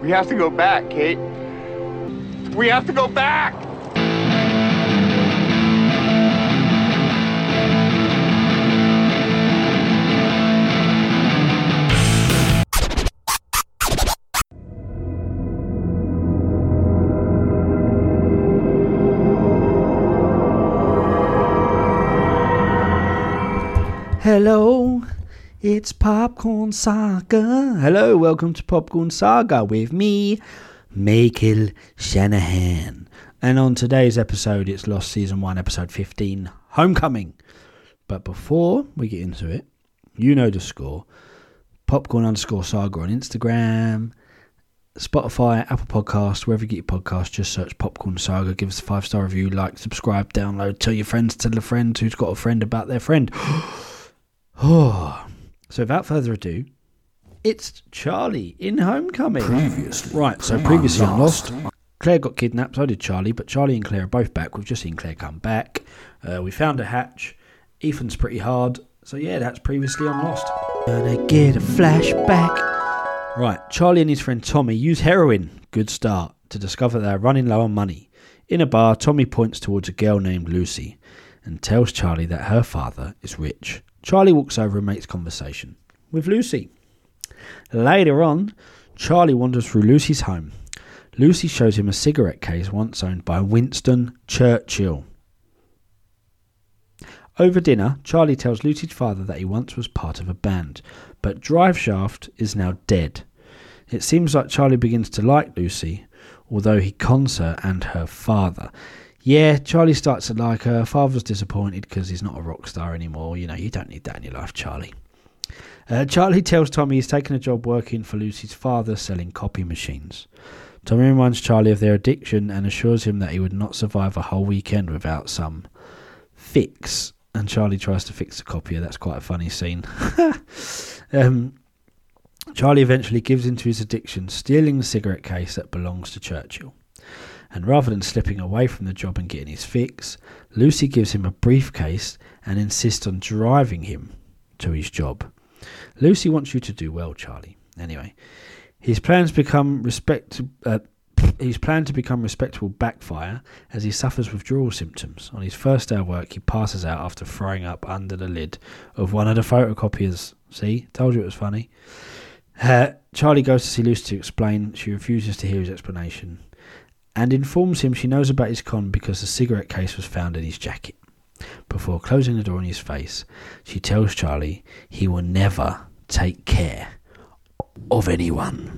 We have to go back, Kate. We have to go back! Hello, it's Popcorn Saga. Hello, welcome to Popcorn Saga with me, Michael Shanahan. And on today's episode, it's Lost Season 1, Episode 15, Homecoming. But before we get into it, you know the score. Popcorn underscore saga on Instagram, Spotify, Apple Podcast, wherever you get your podcast, just search Popcorn Saga. Give us a five star review, like, subscribe, download, tell your friends, tell a friend who's got a friend about their friend. Oh, so without further ado, it's Charlie in Homecoming. Previously, right, so previously on Lost, Claire got kidnapped, so did Charlie, but Charlie and Claire are both back. We've just seen Claire come back. Uh, we found a hatch. Ethan's pretty hard. So yeah, that's previously on Lost. Gonna get a flashback. Right, Charlie and his friend Tommy use heroin, good start, to discover they're running low on money. In a bar, Tommy points towards a girl named Lucy and tells Charlie that her father is rich. Charlie walks over and makes conversation with Lucy. Later on, Charlie wanders through Lucy's home. Lucy shows him a cigarette case once owned by Winston Churchill. Over dinner, Charlie tells Lucy's father that he once was part of a band, but Driveshaft is now dead. It seems like Charlie begins to like Lucy, although he cons her and her father. Yeah, Charlie starts to like her. Father's disappointed because he's not a rock star anymore. You know, you don't need that in your life, Charlie. Uh, Charlie tells Tommy he's taken a job working for Lucy's father selling copy machines. Tommy reminds Charlie of their addiction and assures him that he would not survive a whole weekend without some fix. And Charlie tries to fix the copier. That's quite a funny scene. um, Charlie eventually gives in to his addiction, stealing the cigarette case that belongs to Churchill. And rather than slipping away from the job and getting his fix, Lucy gives him a briefcase and insists on driving him to his job. Lucy wants you to do well, Charlie. Anyway, his plans become respect. Uh, his plan to become respectable backfire as he suffers withdrawal symptoms. On his first day of work, he passes out after throwing up under the lid of one of the photocopiers. See, told you it was funny. Uh, Charlie goes to see Lucy to explain. She refuses to hear his explanation and informs him she knows about his con because the cigarette case was found in his jacket. Before closing the door in his face, she tells Charlie he will never take care of anyone.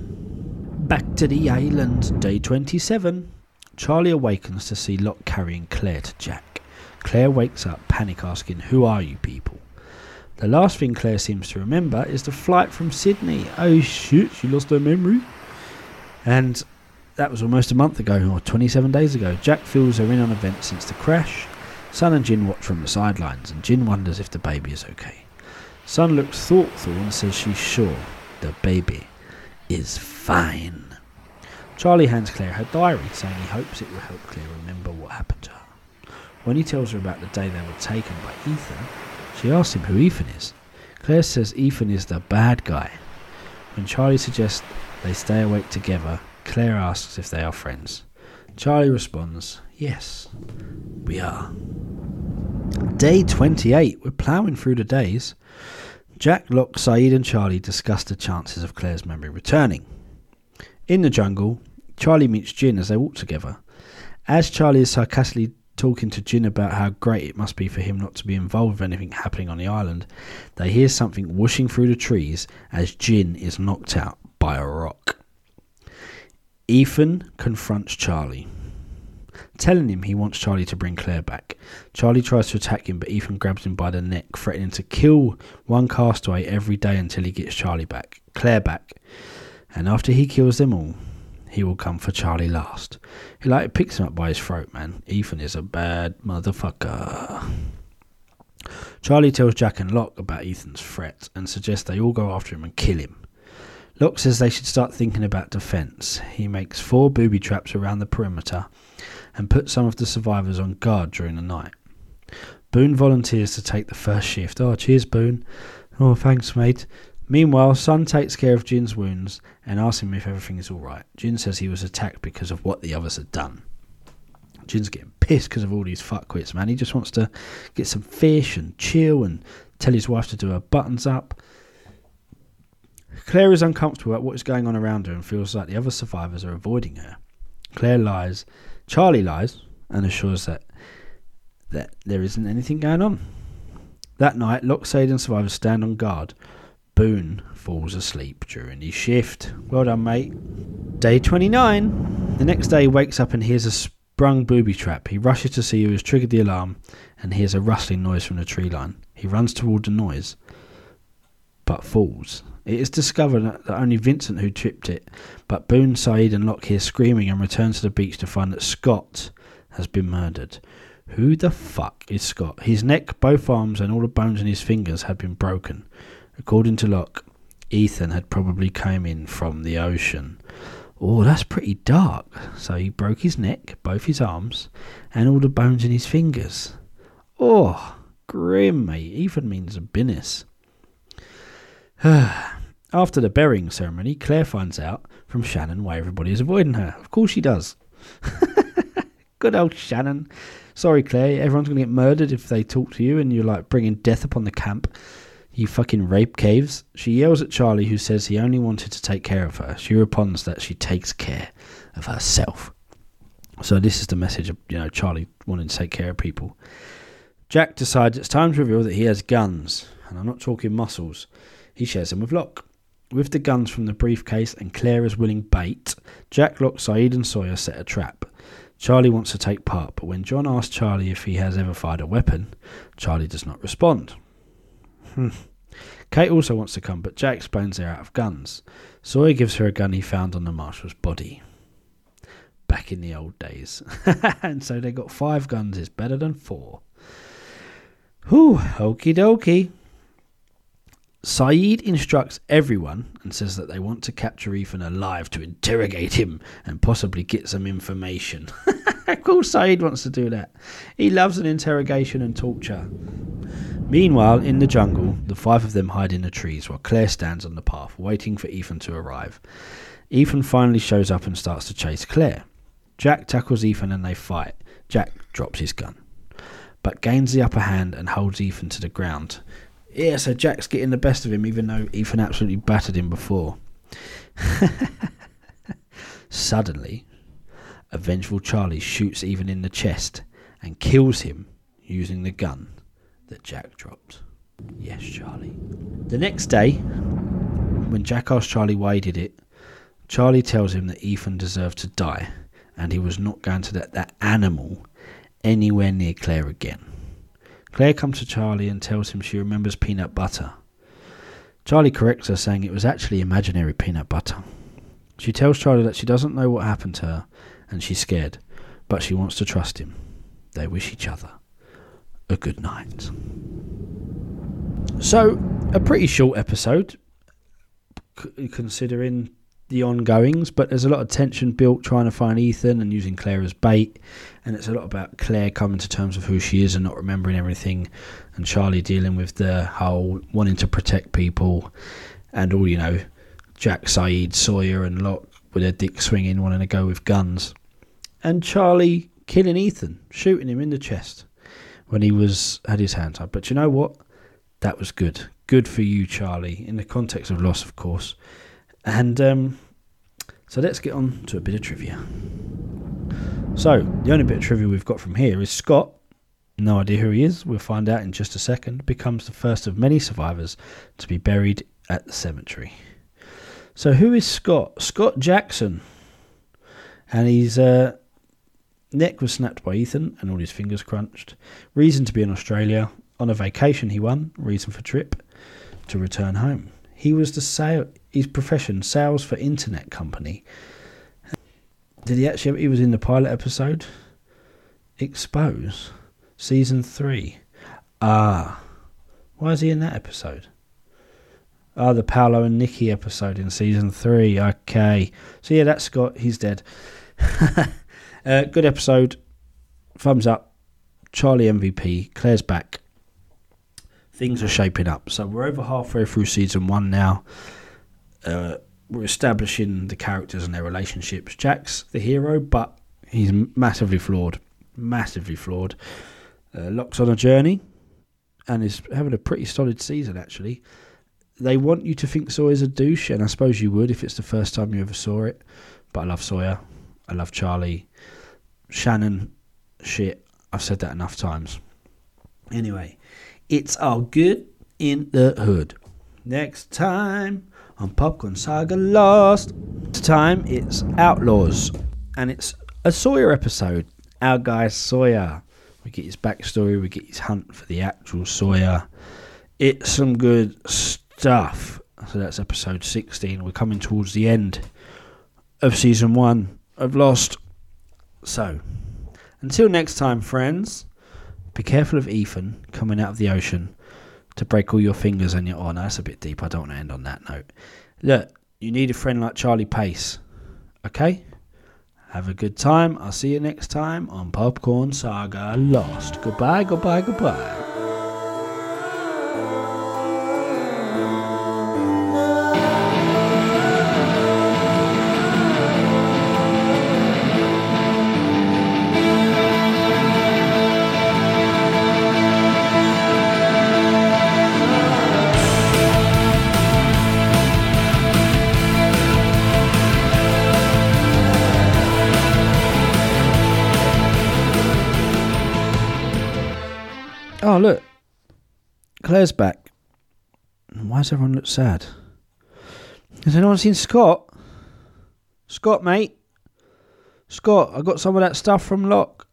Back to the island, day 27. Charlie awakens to see Locke carrying Claire to Jack. Claire wakes up, panic asking, Who are you people? The last thing Claire seems to remember is the flight from Sydney. Oh shoot, she lost her memory. And that was almost a month ago, or 27 days ago. Jack fills her in on events since the crash. Sun and Jin watch from the sidelines, and Jin wonders if the baby is okay. Sun looks thoughtful and says she's sure the baby is fine. Charlie hands Claire her diary, saying he hopes it will help Claire remember what happened to her. When he tells her about the day they were taken by Ethan, she asks him who Ethan is. Claire says Ethan is the bad guy. When Charlie suggests they stay awake together, Claire asks if they are friends. Charlie responds, Yes, we are. Day 28. We're ploughing through the days. Jack, Locke, Sayid, and Charlie discuss the chances of Claire's memory returning. In the jungle, Charlie meets Jin as they walk together. As Charlie is sarcastically talking to Jin about how great it must be for him not to be involved with anything happening on the island, they hear something whooshing through the trees as Jin is knocked out by a rock. Ethan confronts Charlie, telling him he wants Charlie to bring Claire back. Charlie tries to attack him, but Ethan grabs him by the neck, threatening to kill one castaway every day until he gets Charlie back, Claire back. And after he kills them all, he will come for Charlie last. He like picks him up by his throat, man. Ethan is a bad motherfucker. Charlie tells Jack and Locke about Ethan's threat and suggests they all go after him and kill him. Locke says they should start thinking about defence. He makes four booby traps around the perimeter and puts some of the survivors on guard during the night. Boone volunteers to take the first shift. Oh, cheers, Boone. Oh, thanks, mate. Meanwhile, Sun takes care of Jin's wounds and asks him if everything is alright. Jin says he was attacked because of what the others had done. Jin's getting pissed because of all these fuckwits, man. He just wants to get some fish and chill and tell his wife to do her buttons up. Claire is uncomfortable at what is going on around her and feels like the other survivors are avoiding her. Claire lies, Charlie lies, and assures that that there isn't anything going on. That night, Loxade and survivors stand on guard. Boone falls asleep during his shift. Well done, mate. Day 29. The next day, he wakes up and hears a sprung booby trap. He rushes to see who has triggered the alarm and hears a rustling noise from the tree line. He runs toward the noise, but falls. It is discovered that only Vincent who tripped it, but Boone, Sayid, and Locke hear screaming and return to the beach to find that Scott has been murdered. Who the fuck is Scott? His neck, both arms, and all the bones in his fingers had been broken. According to Locke, Ethan had probably come in from the ocean. Oh, that's pretty dark. So he broke his neck, both his arms, and all the bones in his fingers. Oh, grim, mate. Ethan means a business. Ah. After the burying ceremony, Claire finds out from Shannon why everybody is avoiding her. Of course she does. Good old Shannon. Sorry, Claire. Everyone's going to get murdered if they talk to you and you're like bringing death upon the camp. You fucking rape caves. She yells at Charlie, who says he only wanted to take care of her. She responds that she takes care of herself. So this is the message of you know Charlie wanting to take care of people. Jack decides it's time to reveal that he has guns, and I'm not talking muscles. He shares them with Locke. With the guns from the briefcase and Claire as willing bait, Jack, Locke, Sayid, and Sawyer set a trap. Charlie wants to take part, but when John asks Charlie if he has ever fired a weapon, Charlie does not respond. Hmm. Kate also wants to come, but Jack explains they're out of guns. Sawyer gives her a gun he found on the marshal's body. Back in the old days. and so they got five guns is better than four. Whew, okie dokie. Sayid instructs everyone and says that they want to capture Ethan alive to interrogate him and possibly get some information. of course, Sayid wants to do that. He loves an interrogation and torture. Meanwhile, in the jungle, the five of them hide in the trees while Claire stands on the path, waiting for Ethan to arrive. Ethan finally shows up and starts to chase Claire. Jack tackles Ethan and they fight. Jack drops his gun, but gains the upper hand and holds Ethan to the ground. Yeah, so Jack's getting the best of him, even though Ethan absolutely battered him before. Suddenly, a vengeful Charlie shoots Ethan in the chest and kills him using the gun that Jack dropped. Yes, Charlie. The next day, when Jack asks Charlie why he did it, Charlie tells him that Ethan deserved to die and he was not going to let that animal anywhere near Claire again. Claire comes to Charlie and tells him she remembers peanut butter. Charlie corrects her, saying it was actually imaginary peanut butter. She tells Charlie that she doesn't know what happened to her and she's scared, but she wants to trust him. They wish each other a good night. So, a pretty short episode, c- considering the ongoings, but there's a lot of tension built trying to find Ethan and using Claire as bait, and it's a lot about Claire coming to terms with who she is and not remembering everything, and Charlie dealing with the whole wanting to protect people, and all you know, Jack, Sayid, Sawyer, and Locke with their dick swinging, wanting to go with guns, and Charlie killing Ethan, shooting him in the chest when he was had his hands up. But you know what? That was good. Good for you, Charlie, in the context of loss, of course. And um, so let's get on to a bit of trivia. So, the only bit of trivia we've got from here is Scott, no idea who he is, we'll find out in just a second, becomes the first of many survivors to be buried at the cemetery. So, who is Scott? Scott Jackson. And his uh, neck was snapped by Ethan and all his fingers crunched. Reason to be in Australia. On a vacation, he won. Reason for trip to return home. He was the sale. His profession, sales for internet company. Did he actually? He was in the pilot episode. Expose, season three. Ah, why is he in that episode? Ah, the Paulo and Nikki episode in season three. Okay, so yeah, that's Scott. He's dead. uh, good episode. Thumbs up. Charlie MVP. Claire's back. things are shaping up. So we're over halfway through season one now. Uh, we're establishing the characters and their relationships. Jack's the hero, but he's massively flawed. Massively flawed. Uh, Locke's on a journey and is having a pretty solid season, actually. They want you to think Sawyer's a douche, and I suppose you would if it's the first time you ever saw it. But I love Sawyer. I love Charlie. Shannon, shit. I've said that enough times. Anyway, it's all good in the hood. Next time on Popcorn Saga Lost. This time it's Outlaws, and it's a Sawyer episode. Our guy Sawyer. We get his backstory, we get his hunt for the actual Sawyer. It's some good stuff. So that's episode 16. We're coming towards the end of season one of Lost. So, until next time, friends, be careful of Ethan coming out of the ocean to break all your fingers and your. Oh, that's a bit deep. I don't want to end on that note. Look, you need a friend like Charlie Pace. Okay? Have a good time. I'll see you next time on Popcorn Saga Lost. Goodbye, goodbye, goodbye. Oh, look. Claire's back. Why does everyone look sad? Has anyone seen Scott? Scott, mate. Scott, I got some of that stuff from Locke.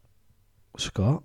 Scott?